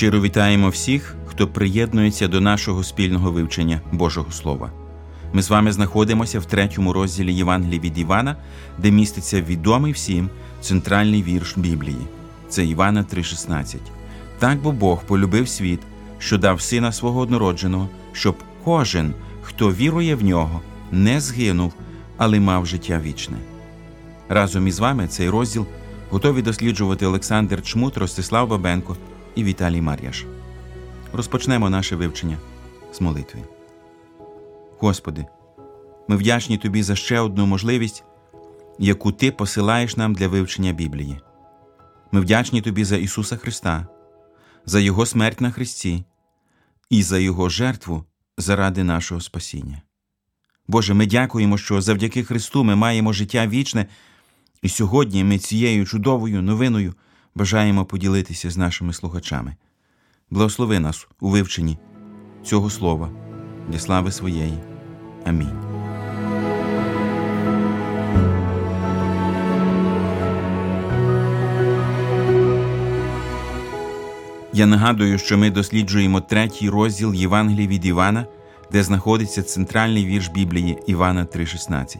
Щиро вітаємо всіх, хто приєднується до нашого спільного вивчення Божого Слова. Ми з вами знаходимося в третьому розділі Євангелії від Івана, де міститься відомий всім центральний вірш Біблії. Це Івана 3,16. Так бо Бог полюбив світ, що дав сина свого однородженого, щоб кожен, хто вірує в нього, не згинув, але мав життя вічне. Разом із вами цей розділ готові досліджувати Олександр Чмут, Ростислав Бабенко і Віталій Мар'яш. Розпочнемо наше вивчення з молитви. Господи, ми вдячні Тобі за ще одну можливість, яку Ти посилаєш нам для вивчення Біблії. Ми вдячні Тобі за Ісуса Христа, за Його смерть на Христі і за Його жертву заради нашого спасіння. Боже, ми дякуємо, що завдяки Христу ми маємо життя вічне, і сьогодні ми цією чудовою новиною бажаємо поділитися з нашими слухачами. Благослови нас у вивченні цього слова для слави своєї. Амінь. Я нагадую, що ми досліджуємо третій розділ Євангелії від Івана, де знаходиться центральний вірш Біблії Івана 3,16.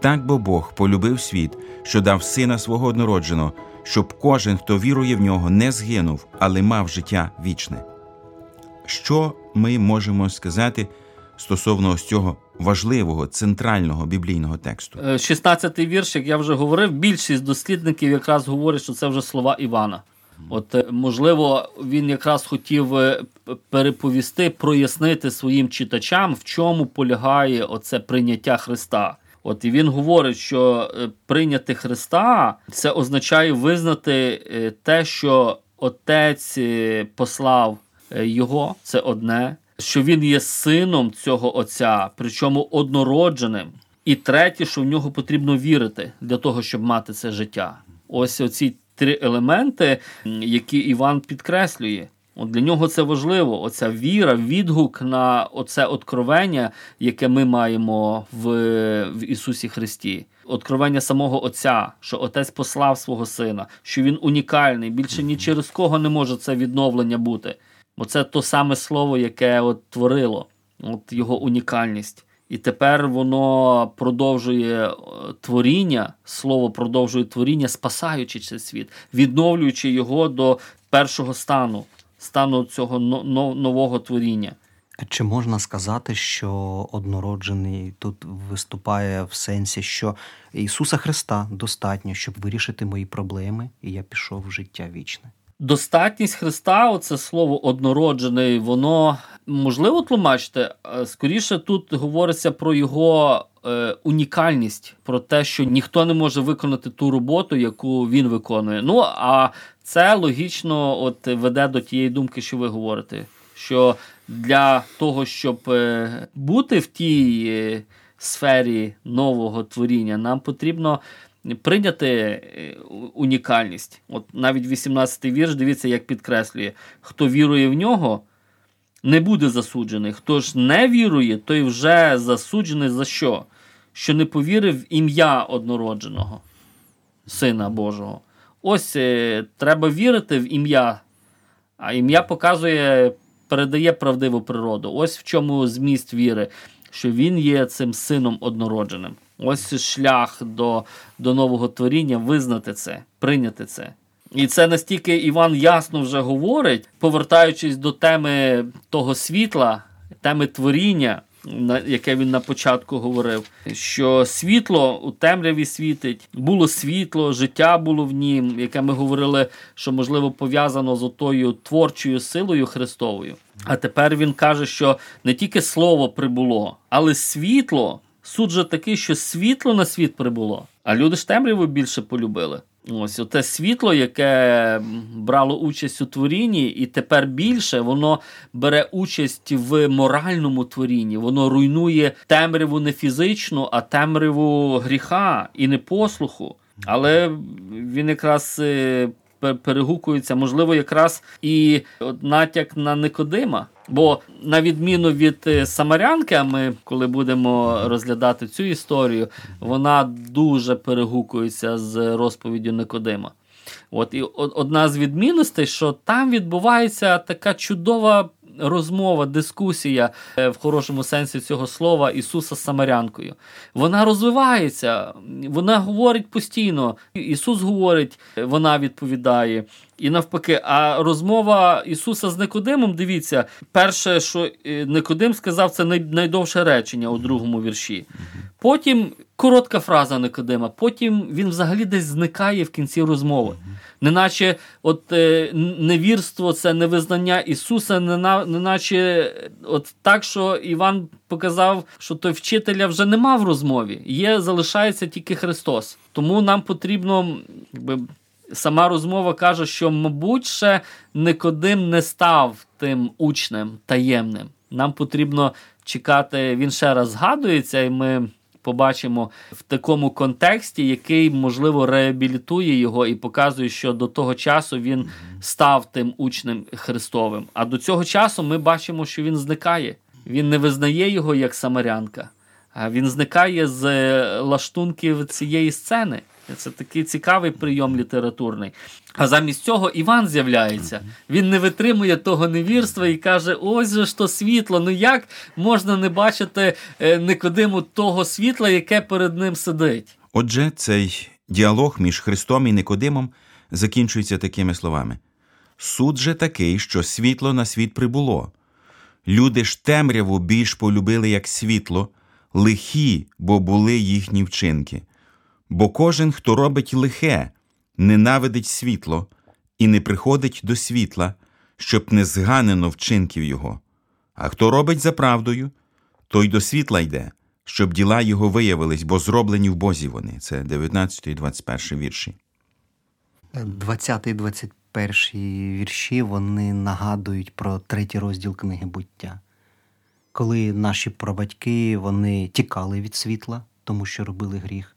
Так бо Бог полюбив світ, що дав сина свого однородженого, щоб кожен, хто вірує в нього, не згинув, але мав життя вічне. Що ми можемо сказати стосовно ось цього важливого центрального біблійного тексту? 16-й вірш, як я вже говорив, більшість дослідників якраз говорять, що це вже слова Івана. От, е, можливо, він якраз хотів е, переповісти, прояснити своїм читачам, в чому полягає оце прийняття Христа. От і він говорить, що е, прийняти Христа це означає визнати те, що Отець послав його, це одне, що він є сином цього Отця, причому однородженим. І третє, що в нього потрібно вірити для того, щоб мати це життя. Ось оці три елементи, які Іван підкреслює. От Для нього це важливо. Оця віра, відгук на оце откровення, яке ми маємо в в Ісусі Христі. Откровення самого Отця, що Отець послав свого Сина, що Він унікальний. Більше ні через кого не може це відновлення бути. Бо це то саме слово, яке от творило, от його унікальність. І тепер воно продовжує е, творіння, слово продовжує творіння, спасаючи цей світ, відновлюючи його до першого стану, стану цього нового творіння. Чи можна сказати, що однороджений тут виступає в сенсі, що Ісуса Христа достатньо, щоб вирішити мої проблеми, і я пішов в життя вічне? Достатність Христа, оце слово однороджений, воно можливо тлумачити. Скоріше тут говориться про його е, унікальність, про те, що ніхто не може виконати ту роботу, яку він виконує. Ну а це логічно от веде до тієї думки, що ви говорите. Що для того, щоб е, бути в тій е, сфері нового творіння, нам потрібно прийняти е, унікальність. От навіть 18-й вірш, дивіться, як підкреслює, хто вірує в нього, не буде засуджений. Хто ж не вірує, той вже засуджений за що? Що не повірив в ім'я однородженого Сина Божого. Ось е, треба вірити в ім'я, а ім'я показує, передає правдиву природу. Ось в чому зміст віри, що він є цим сином однородженим. Ось шлях до, до нового творіння визнати це, прийняти це. І це настільки Іван ясно вже говорить, повертаючись до теми того світла, теми творіння яке він на початку говорив, що світло у темряві світить, було світло, життя було в нім, яке ми говорили, що можливо пов'язано з отою творчою силою Христовою. А тепер він каже, що не тільки слово прибуло, але світло. Суд же такий, що світло на світ прибуло, а люди ж темряву більше полюбили. Ось оте світло, яке брало участь у творінні, і тепер більше воно бере участь в моральному творінні. Воно руйнує темряву не фізичну, а темряву гріха і непослуху. Але він якраз е, перегукується, можливо, якраз і натяк на Никодима. Бо на відміну від е, Самарянки, а ми, коли будемо розглядати цю історію, вона дуже перегукується з розповіддю Никодима. От і одна з відмінностей, що там відбувається така чудова розмова, дискусія е, в хорошому сенсі цього слова Ісуса з Самарянкою. Вона розвивається, вона говорить постійно. Ісус говорить, вона відповідає. І навпаки, а розмова Ісуса з Никодимом, дивіться, перше, що е, Никодим сказав, це найдовше речення у другому вірші. Потім коротка фраза Никодима, потім він взагалі десь зникає в кінці розмови. Неначе от е, невірство, це невизнання Ісуса, неначе от так, що Іван показав, що той вчителя вже нема в розмові, є, залишається тільки Христос. Тому нам потрібно, якби. Сама розмова каже, що, мабуть, ще Никодим не став тим учнем таємним. Нам потрібно чекати, він ще раз згадується, і ми побачимо в такому контексті, який, можливо, реабілітує його і показує, що до того часу він став тим учнем Христовим. А до цього часу ми бачимо, що він зникає. Він не визнає його як самарянка, а він зникає з лаштунків цієї сцени. Це такий цікавий прийом літературний. А замість цього Іван з'являється. Він не витримує того невірства і каже: ось же ж то світло. Ну як можна не бачити е, Никодиму того світла, яке перед ним сидить? Отже, цей діалог між Христом і Никодимом закінчується такими словами: суд же такий, що світло на світ прибуло. Люди ж темряву більш полюбили, як світло, лихі, бо були їхні вчинки. Бо кожен, хто робить лихе, ненавидить світло і не приходить до світла, щоб не зганено вчинків його. А хто робить за правдою, той до світла йде, щоб діла його виявились, бо зроблені в Бозі вони. Це 19 і 21 вірші. 20 і 21 вірші вони нагадують про третій розділ книги буття. Коли наші прабатьки вони тікали від світла, тому що робили гріх.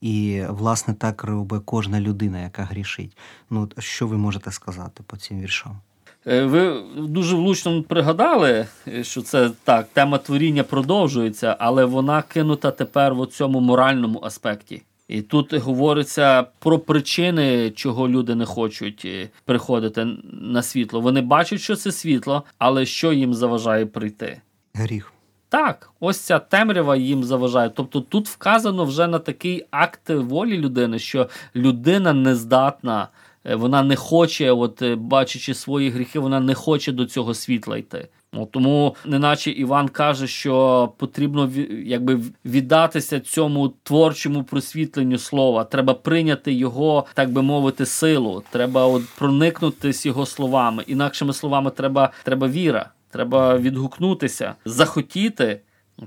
І, власне, так робить кожна людина, яка грішить. Ну, що ви можете сказати по цим віршам? Е, ви дуже влучно пригадали, що це так, тема творіння продовжується, але вона кинута тепер в цьому моральному аспекті. І тут говориться про причини, чого люди не хочуть е, приходити на світло. Вони бачать, що це світло, але що їм заважає прийти? Гріх. Так, ось ця темрява їм заважає. Тобто тут вказано вже на такий акт волі людини, що людина не здатна, е, вона не хоче, от е, бачачи свої гріхи, вона не хоче до цього світла йти. От, тому, неначе Іван каже, що потрібно якби віддатися цьому творчому просвітленню слова. Треба прийняти його, так би мовити, силу. Треба от проникнутися його словами. Інакшими словами, треба, треба віра. Треба відгукнутися, захотіти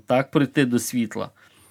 так прийти до світла,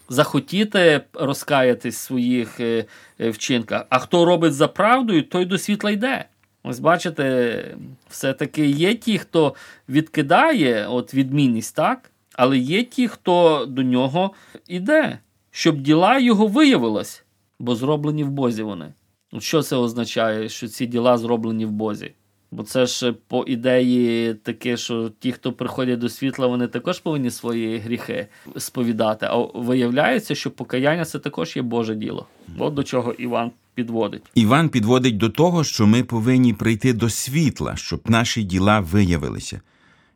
захотіти розкаятись в своїх е, е, вчинках. А хто робить за правдою, той до світла йде. Ось бачите, все-таки є ті, хто відкидає от відмінність, так? Але є ті, хто до нього йде, щоб діла його виявилось, бо зроблені в Бозі вони. Що це означає, що ці діла зроблені в Бозі? Бо це ж по ідеї таке, що ті, хто приходять до світла, вони також повинні свої гріхи сповідати. А виявляється, що покаяння це також є Боже діло. От до чого Іван підводить. Іван підводить до того, що ми повинні прийти до світла, щоб наші діла виявилися.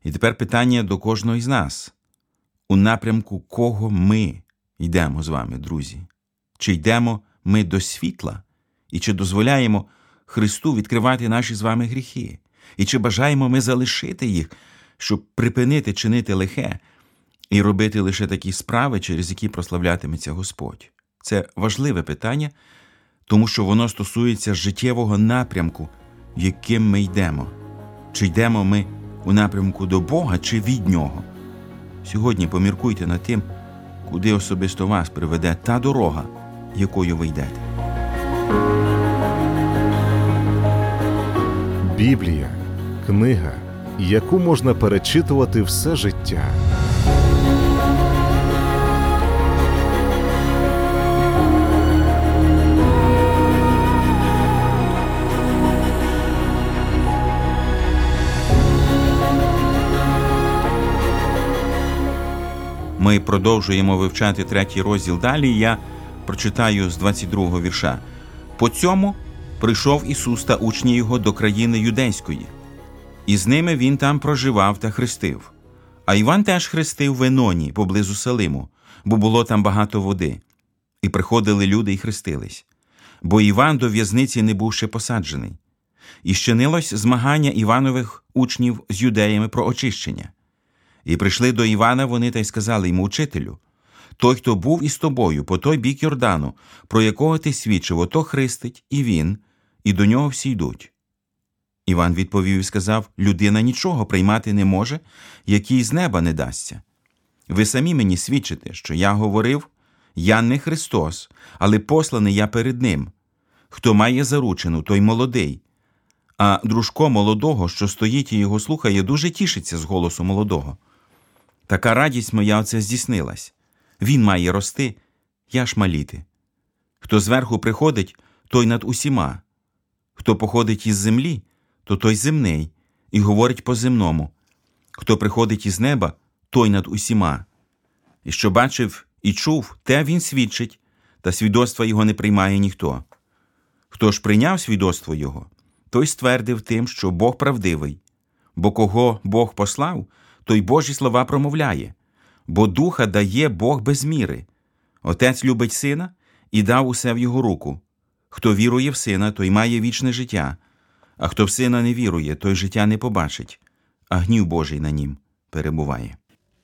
І тепер питання до кожного з нас: у напрямку кого ми йдемо з вами, друзі? Чи йдемо ми до світла? І чи дозволяємо Христу відкривати наші з вами гріхи? І чи бажаємо ми залишити їх, щоб припинити чинити лихе і робити лише такі справи, через які прославлятиметься Господь. Це важливе питання, тому що воно стосується життєвого напрямку, яким ми йдемо. Чи йдемо ми у напрямку до Бога, чи від Нього. Сьогодні поміркуйте над тим, куди особисто вас приведе та дорога, якою ви йдете. Біблія книга, яку можна перечитувати все життя. Ми продовжуємо вивчати третій розділ далі. Я прочитаю з 22-го вірша. По цьому прийшов Ісус та учні його до країни юдейської, і з ними він там проживав та хрестив. А Іван теж хрестив в Еноні поблизу Салиму, бо було там багато води. І приходили люди і хрестились. Бо Іван до в'язниці не був ще посаджений. І щинилось змагання Іванових учнів з юдеями про очищення. І прийшли до Івана вони та й сказали йому, учителю, той, хто був із тобою по той бік Йордану, про якого ти свідчив, ото хрестить, і він, і до нього всі йдуть. Іван відповів і сказав: Людина нічого приймати не може, який з неба не дасться. Ви самі мені свідчите, що я говорив, я не Христос, але посланий я перед Ним. Хто має заручену, той молодий. А дружко молодого, що стоїть і його слухає, дуже тішиться з голосу молодого. Така радість моя оце здійснилась. Він має рости, я ж маліти. Хто зверху приходить, той над усіма. Хто походить із землі, то той земний, і говорить по земному. Хто приходить із неба, той над усіма. І що бачив і чув, те він свідчить, та свідоцтва його не приймає ніхто. Хто ж прийняв свідоцтво його, той ствердив тим, що Бог правдивий, бо кого Бог послав, той Божі слова промовляє, бо духа дає Бог без міри. Отець любить сина і дав усе в його руку. Хто вірує в сина, той має вічне життя, а хто в сина не вірує, той життя не побачить, а гнів Божий на нім перебуває.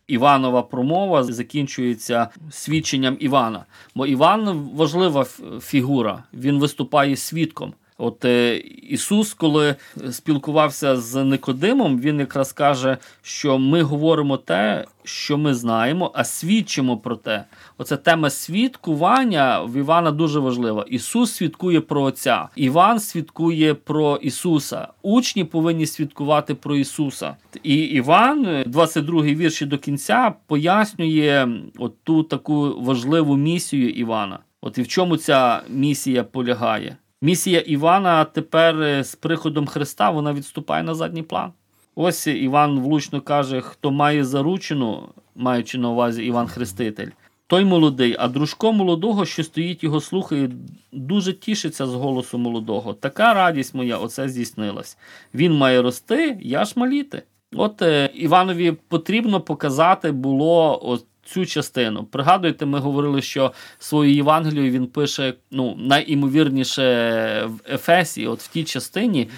Іванова промова закінчується свідченням Івана. Бо Іван важлива фігура, він виступає свідком. От е, Ісус, коли спілкувався з Никодимом, він якраз каже, що ми говоримо те, що ми знаємо, а свідчимо про те. Оце тема свідкування в Івана дуже важлива. Ісус свідкує про Отця, Іван свідкує про Ісуса. Учні повинні свідкувати про Ісуса. І Іван, 22-й вірші до кінця, пояснює от ту таку важливу місію Івана. От і в чому ця місія полягає? Місія Івана тепер з приходом Христа вона відступає на задній план. Ось Іван влучно каже, хто має заручену, маючи на увазі Іван Хреститель, той молодий, а дружко молодого, що стоїть його слухає, дуже тішиться з голосу молодого. Така радість моя, оце здійснилась. Він має рости, я ж маліти. От е, Іванові потрібно показати було цю частину. Пригадуєте, ми говорили, що свою Євангелію він пише ну, найімовірніше в Ефесі, от в тій частині,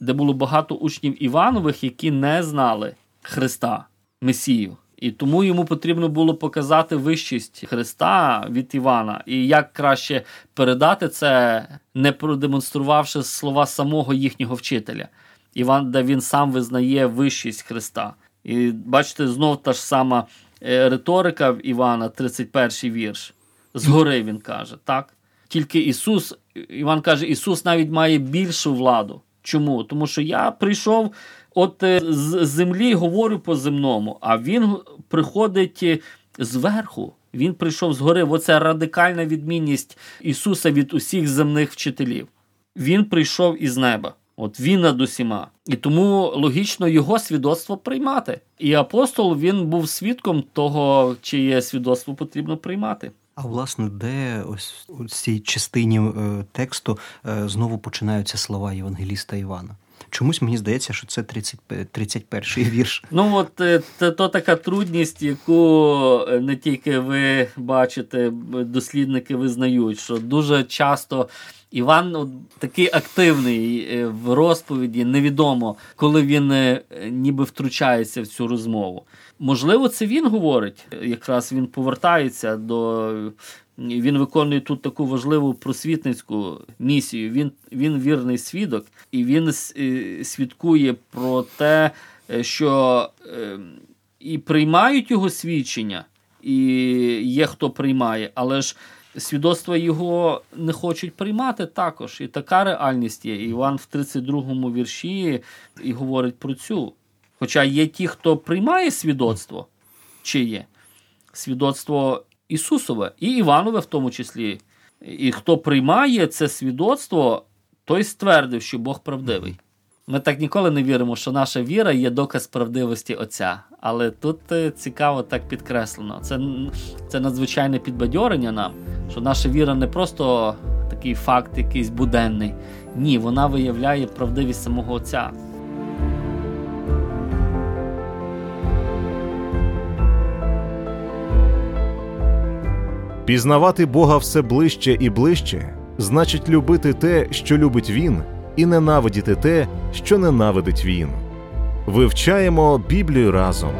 де було багато учнів Іванових, які не знали Христа, Месію. І тому йому потрібно було показати вищість Христа від Івана. І як краще передати це, не продемонструвавши слова самого їхнього вчителя. Іван, де він сам визнає вищість Христа. І бачите, знов та ж сама риторика в Івана, 31 вірш. Згори він каже, так? Тільки Ісус, Іван каже, Ісус навіть має більшу владу. Чому? Тому що я прийшов от е, з землі, говорю по земному, а Він приходить е, зверху. Він прийшов згори. Оце радикальна відмінність Ісуса від усіх земних вчителів. Він прийшов із неба. От він над усіма. І тому логічно його свідоцтво приймати. І апостол він був свідком того, чиє свідоцтво потрібно приймати. А власне, де ось у цій частині е, тексту е, знову починаються слова Євангеліста Івана. Чомусь мені здається, що це 30, 31-й вірш. Ну, от це то така трудність, яку не тільки ви бачите, дослідники визнають, що дуже часто. Іван от, такий активний в розповіді, невідомо, коли він ніби втручається в цю розмову. Можливо, це він говорить. Якраз він повертається до. Він виконує тут таку важливу просвітницьку місію. Він він вірний свідок, і він свідкує про те, що і приймають його свідчення, і є хто приймає, але ж свідоцтва його не хочуть приймати також. І така реальність є. Іван в 32-му вірші і говорить про цю. Хоча є ті, хто приймає свідоцтво, чи є свідоцтво Ісусове і Іванове в тому числі. І хто приймає це свідоцтво, той ствердив, що Бог правдивий. Ми так ніколи не віримо, що наша віра є доказ правдивості Отця. Але тут е, цікаво так підкреслено. Це це надзвичайне підбадьорення нам, що наша віра не просто такий факт, якийсь буденний. Ні, вона виявляє правдивість самого Отця. Пізнавати Бога все ближче і ближче значить любити те, що любить Він, і ненавидіти те, що ненавидить Він. Вивчаємо Біблію разом.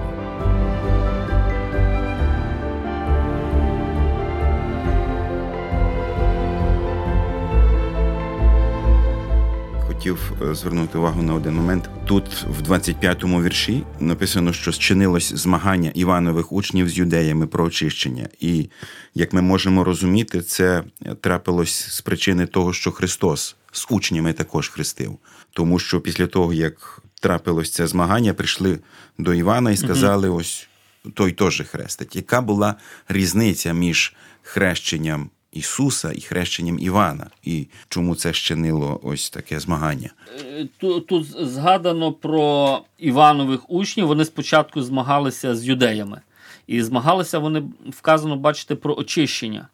Хотів е, звернути увагу на один момент. Тут, в 25-му вірші, написано, що зчинилось змагання Іванових учнів з юдеями про очищення. І як ми можемо розуміти, це трапилось з причини того, що Христос з учнями також хрестив. Тому що після того, як трапилось це змагання, прийшли до Івана і сказали: ось той теж хрестить. Яка була різниця між хрещенням? Ісуса і хрещенням Івана, і чому це щинило ось таке змагання? Е, тут, тут згадано про Іванових учнів. Вони спочатку змагалися з юдеями, і змагалися вони вказано, бачите, про очищення,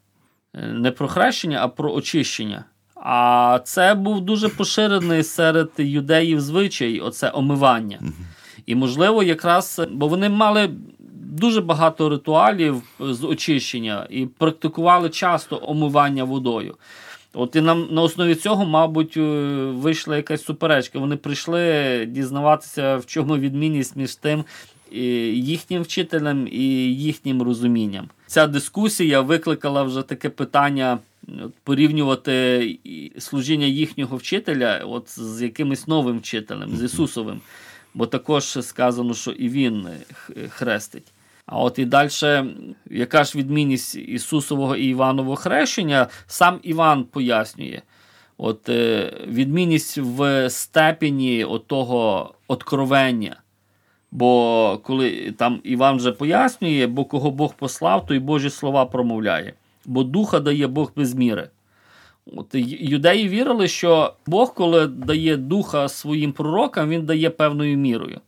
е, не про хрещення, а про очищення. А це був дуже поширений серед юдеїв звичай, оце омивання. І, можливо, якраз бо вони мали дуже багато ритуалів з очищення і практикували часто омивання водою. От і нам на основі цього, мабуть, е, вийшла якась суперечка. Вони прийшли дізнаватися, в чому відмінність між тим їхнім вчителем і їхнім розумінням. Ця дискусія викликала вже таке питання порівнювати служіння їхнього вчителя от з якимось новим вчителем, з Ісусовим. Бо також сказано, що і він хрестить. А от і далі, яка ж відмінність Ісусового і Іванового хрещення, сам Іван пояснює. От е, Відмінність в степені того откровення. Бо коли там Іван вже пояснює, бо кого Бог послав, то й Божі слова промовляє, бо духа дає Бог без міри. От Юдеї вірили, що Бог, коли дає духа своїм пророкам, він дає певною мірою.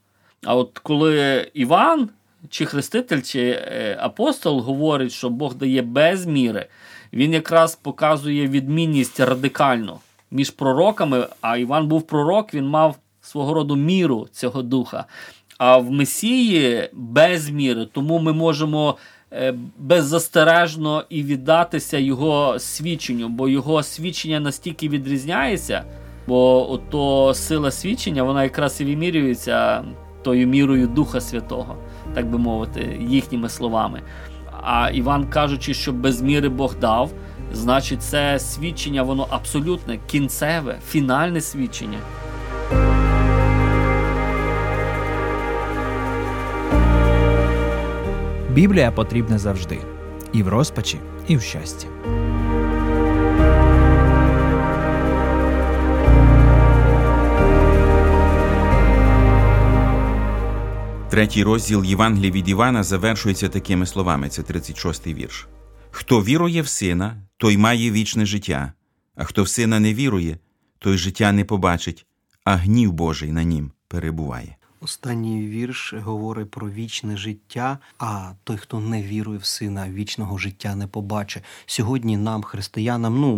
А от коли Іван чи хреститель, чи е, апостол говорить, що Бог дає без міри, він якраз показує відмінність радикально між пророками. А Іван був пророк, він мав свого роду міру цього духа. А в Месії без міри, тому ми можемо е, беззастережно і віддатися його свідченню, бо його свідчення настільки відрізняється, бо ото сила свідчення, вона якраз і вимірюється тою мірою Духа Святого так би мовити, їхніми словами. А Іван кажучи, що без міри Бог дав, значить, це свідчення, воно абсолютне, кінцеве, фінальне свідчення. Біблія потрібна завжди і в розпачі, і в щасті. Третій розділ Євангелії від Івана завершується такими словами: це 36-й вірш. Хто вірує в сина, той має вічне життя, а хто в сина не вірує, той життя не побачить, а гнів Божий на нім перебуває. Останній вірш говорить про вічне життя, а той, хто не вірує в сина, вічного життя не побачить. Сьогодні нам, християнам, ну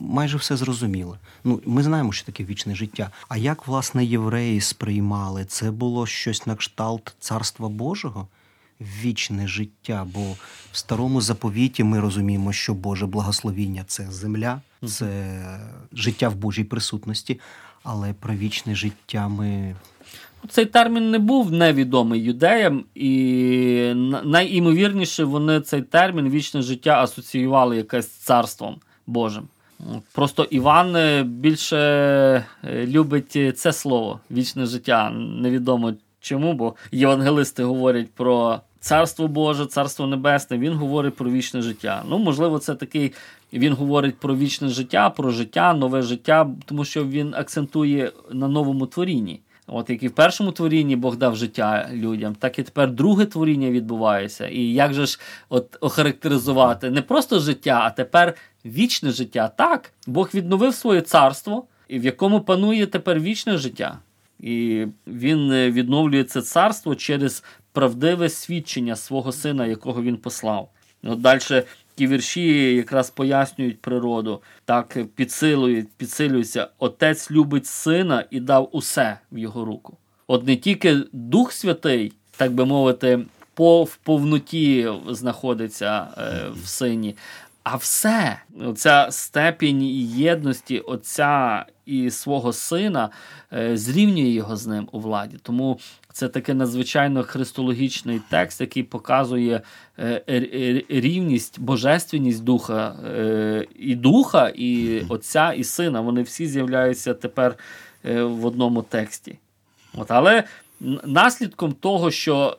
майже все зрозуміло. Ну, ми знаємо, що таке вічне життя. А як власне євреї сприймали? Це було щось на кшталт царства Божого? Вічне життя, бо в старому заповіті ми розуміємо, що Боже благословіння це земля, це життя в Божій присутності, але про вічне життя ми цей термін не був невідомий юдеям, і найімовірніше вони цей термін вічне життя асоціювали якесь царством Божим. Просто Іван е, більше е, любить це слово вічне життя. Невідомо чому, бо євангелисти говорять про царство Боже, царство Небесне. Він говорить про вічне життя. Ну, можливо, це такий. Він говорить про вічне життя, про життя, нове життя, тому що він акцентує на новому творінні. От як і в першому творінні Бог дав життя людям, так і тепер друге творіння відбувається. І як же ж от охарактеризувати не просто життя, а тепер вічне життя. Так, Бог відновив своє царство, в якому панує тепер вічне життя. І він відновлює це царство через правдиве свідчення свого сина, якого він послав. От Далі ті вірші якраз пояснюють природу, так підсилюють, підсилюються. Отець любить сина і дав усе в його руку. От не тільки Дух Святий, так би мовити, по в повноті знаходиться е, в сині, а все, оця степінь єдності Отця і свого сина е, зрівнює його з ним у владі. Тому це таке надзвичайно христологічний текст, який показує е, рівність, божественність духа е, і духа, і Отця, і сина. Вони всі з'являються тепер в одному тексті. От, Але наслідком того, що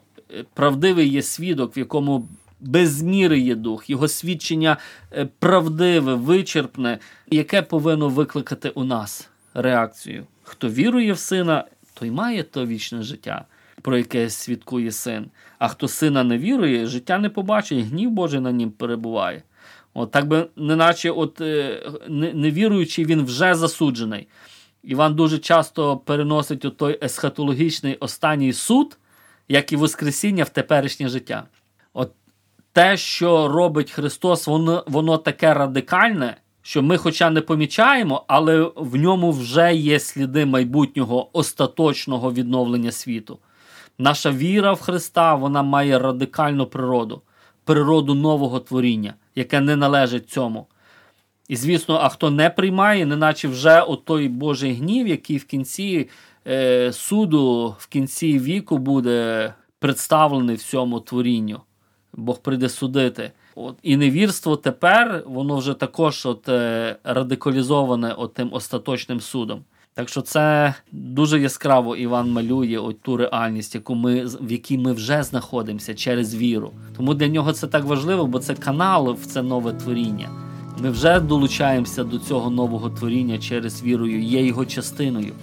правдивий є свідок, в якому без міри є дух, його свідчення е, правдиве, вичерпне, яке повинно викликати у нас реакцію. Хто вірує в сина, той має то вічне життя, про яке свідкує син. А хто сина не вірує, життя не побачить, гнів Божий на нім перебуває. От так би, неначе от е, невіруючий, він вже засуджений. Іван дуже часто переносить той есхатологічний останній суд, як і Воскресіння в теперішнє життя. Те, що робить Христос, воно воно таке радикальне, що ми, хоча не помічаємо, але в ньому вже є сліди майбутнього остаточного відновлення світу. Наша віра в Христа вона має радикальну природу, природу нового творіння, яке не належить цьому. І, звісно, а хто не приймає, неначе вже отой Божий гнів, який в кінці е, суду, в кінці віку буде представлений в цьому творінню. Бог прийде судити. От, І невірство тепер, воно вже також от, е, радикалізоване от тим остаточним судом. Так що це дуже яскраво Іван малює от ту реальність, яку ми, в якій ми вже знаходимося через віру. Тому для нього це так важливо, бо це канал в це нове творіння. Ми вже долучаємося до цього нового творіння через вірою, є його частиною.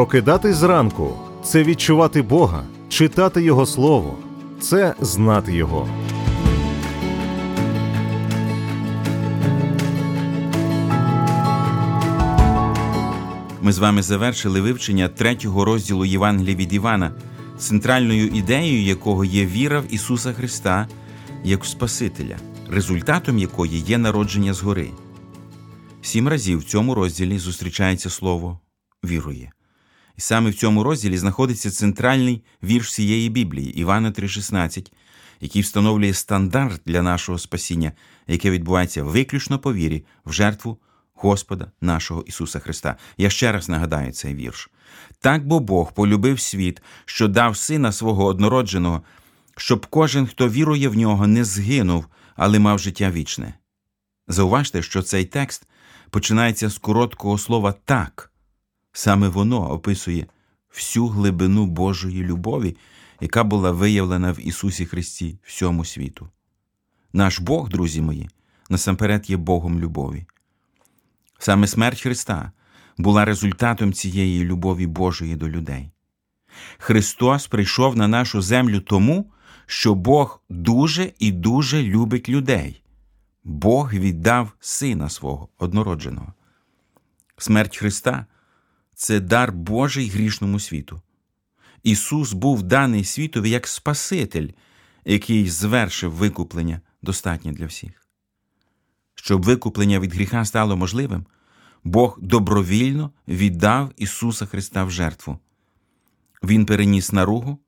Прокидатись зранку це відчувати Бога, читати Його Слово, це знати Його. Ми з вами завершили вивчення третього розділу Євангелія від Івана, центральною ідеєю якого є віра в Ісуса Христа як Спасителя, результатом якої є народження згори. Сім разів в цьому розділі зустрічається слово вірує. І саме в цьому розділі знаходиться центральний вірш цієї Біблії Івана 3,16, який встановлює стандарт для нашого спасіння, яке відбувається виключно по вірі в жертву Господа нашого Ісуса Христа. Я ще раз нагадаю цей вірш. Так бо Бог полюбив світ, що дав сина свого однородженого, щоб кожен, хто вірує в нього, не згинув, але мав життя вічне. Зауважте, що цей текст починається з короткого слова так. Саме воно описує всю глибину Божої любові, яка була виявлена в Ісусі Христі всьому світу. Наш Бог, друзі мої, насамперед є Богом любові. Саме смерть Христа була результатом цієї любові Божої до людей. Христос прийшов на нашу землю тому, що Бог дуже і дуже любить людей. Бог віддав Сина свого однородженого. Смерть Христа це дар Божий грішному світу. Ісус був даний світові як Спаситель, який звершив викуплення достатнє для всіх. Щоб викуплення від гріха стало можливим, Бог добровільно віддав Ісуса Христа в жертву. Він переніс наругу,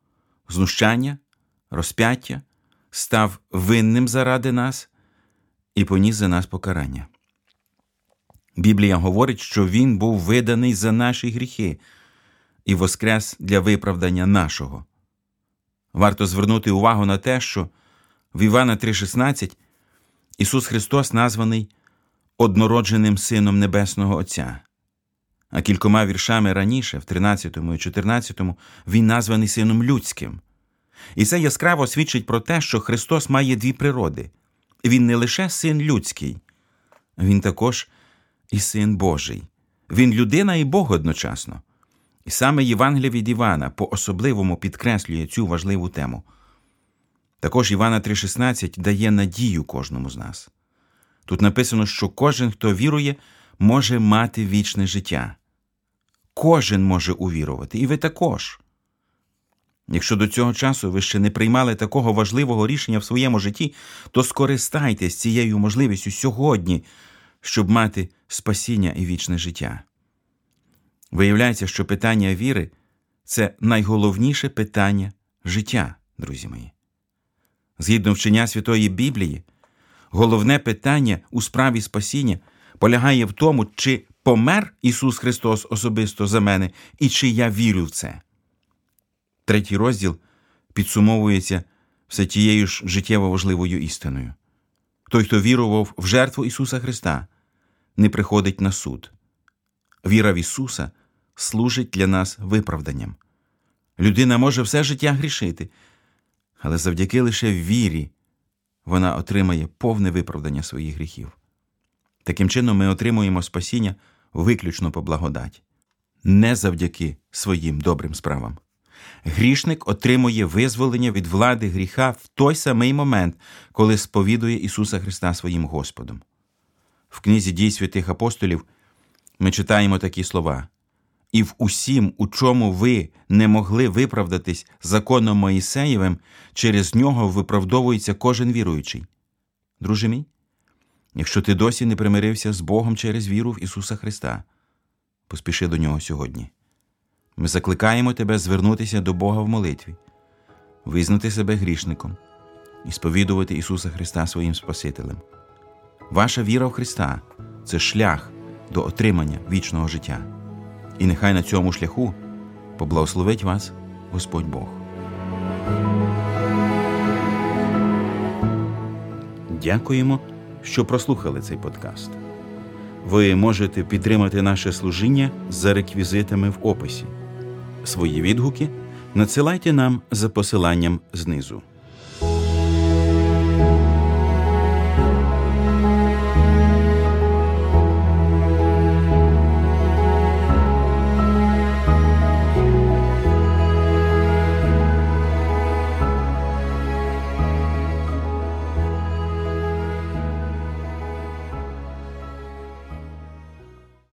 знущання, розп'яття, став винним заради нас і поніс за нас покарання. Біблія говорить, що Він був виданий за наші гріхи і воскрес для виправдання нашого. Варто звернути увагу на те, що в Івана 3,16 Ісус Христос названий однородженим Сином Небесного Отця. А кількома віршами раніше, в 13 і 14, він названий Сином Людським. І це яскраво свідчить про те, що Христос має дві природи. Він не лише син людський, він також і син Божий. Він людина і Бог одночасно. І саме Євангелія від Івана по-особливому підкреслює цю важливу тему. Також Івана 3,16 дає надію кожному з нас. Тут написано, що кожен, хто вірує, може мати вічне життя. Кожен може увірувати, і ви також. Якщо до цього часу ви ще не приймали такого важливого рішення в своєму житті, то скористайтесь цією можливістю сьогодні, щоб мати спасіння і вічне життя. Виявляється, що питання віри це найголовніше питання життя, друзі мої. Згідно вчення Святої Біблії, головне питання у справі спасіння полягає в тому, чи помер Ісус Христос особисто за мене і чи я вірю в це. Третій розділ підсумовується все тією ж життєво важливою істиною. Той, хто вірував в жертву Ісуса Христа, не приходить на суд. Віра в Ісуса служить для нас виправданням. Людина може все життя грішити, але завдяки лише вірі вона отримає повне виправдання своїх гріхів. Таким чином, ми отримуємо спасіння виключно по благодаті, не завдяки своїм добрим справам. Грішник отримує визволення від влади гріха в той самий момент, коли сповідує Ісуса Христа своїм Господом. В книзі дій святих апостолів ми читаємо такі слова. І в усім, у чому ви не могли виправдатись законом Моїсеєвим, через нього виправдовується кожен віруючий. Друже мій, якщо ти досі не примирився з Богом через віру в Ісуса Христа, поспіши до нього сьогодні. Ми закликаємо тебе звернутися до Бога в молитві, визнати себе грішником і сповідувати Ісуса Христа своїм Спасителем. Ваша віра в Христа це шлях до отримання вічного життя. І нехай на цьому шляху поблагословить вас Господь Бог. Дякуємо, що прослухали цей подкаст. Ви можете підтримати наше служіння за реквізитами в описі. Свої відгуки надсилайте нам за посиланням знизу.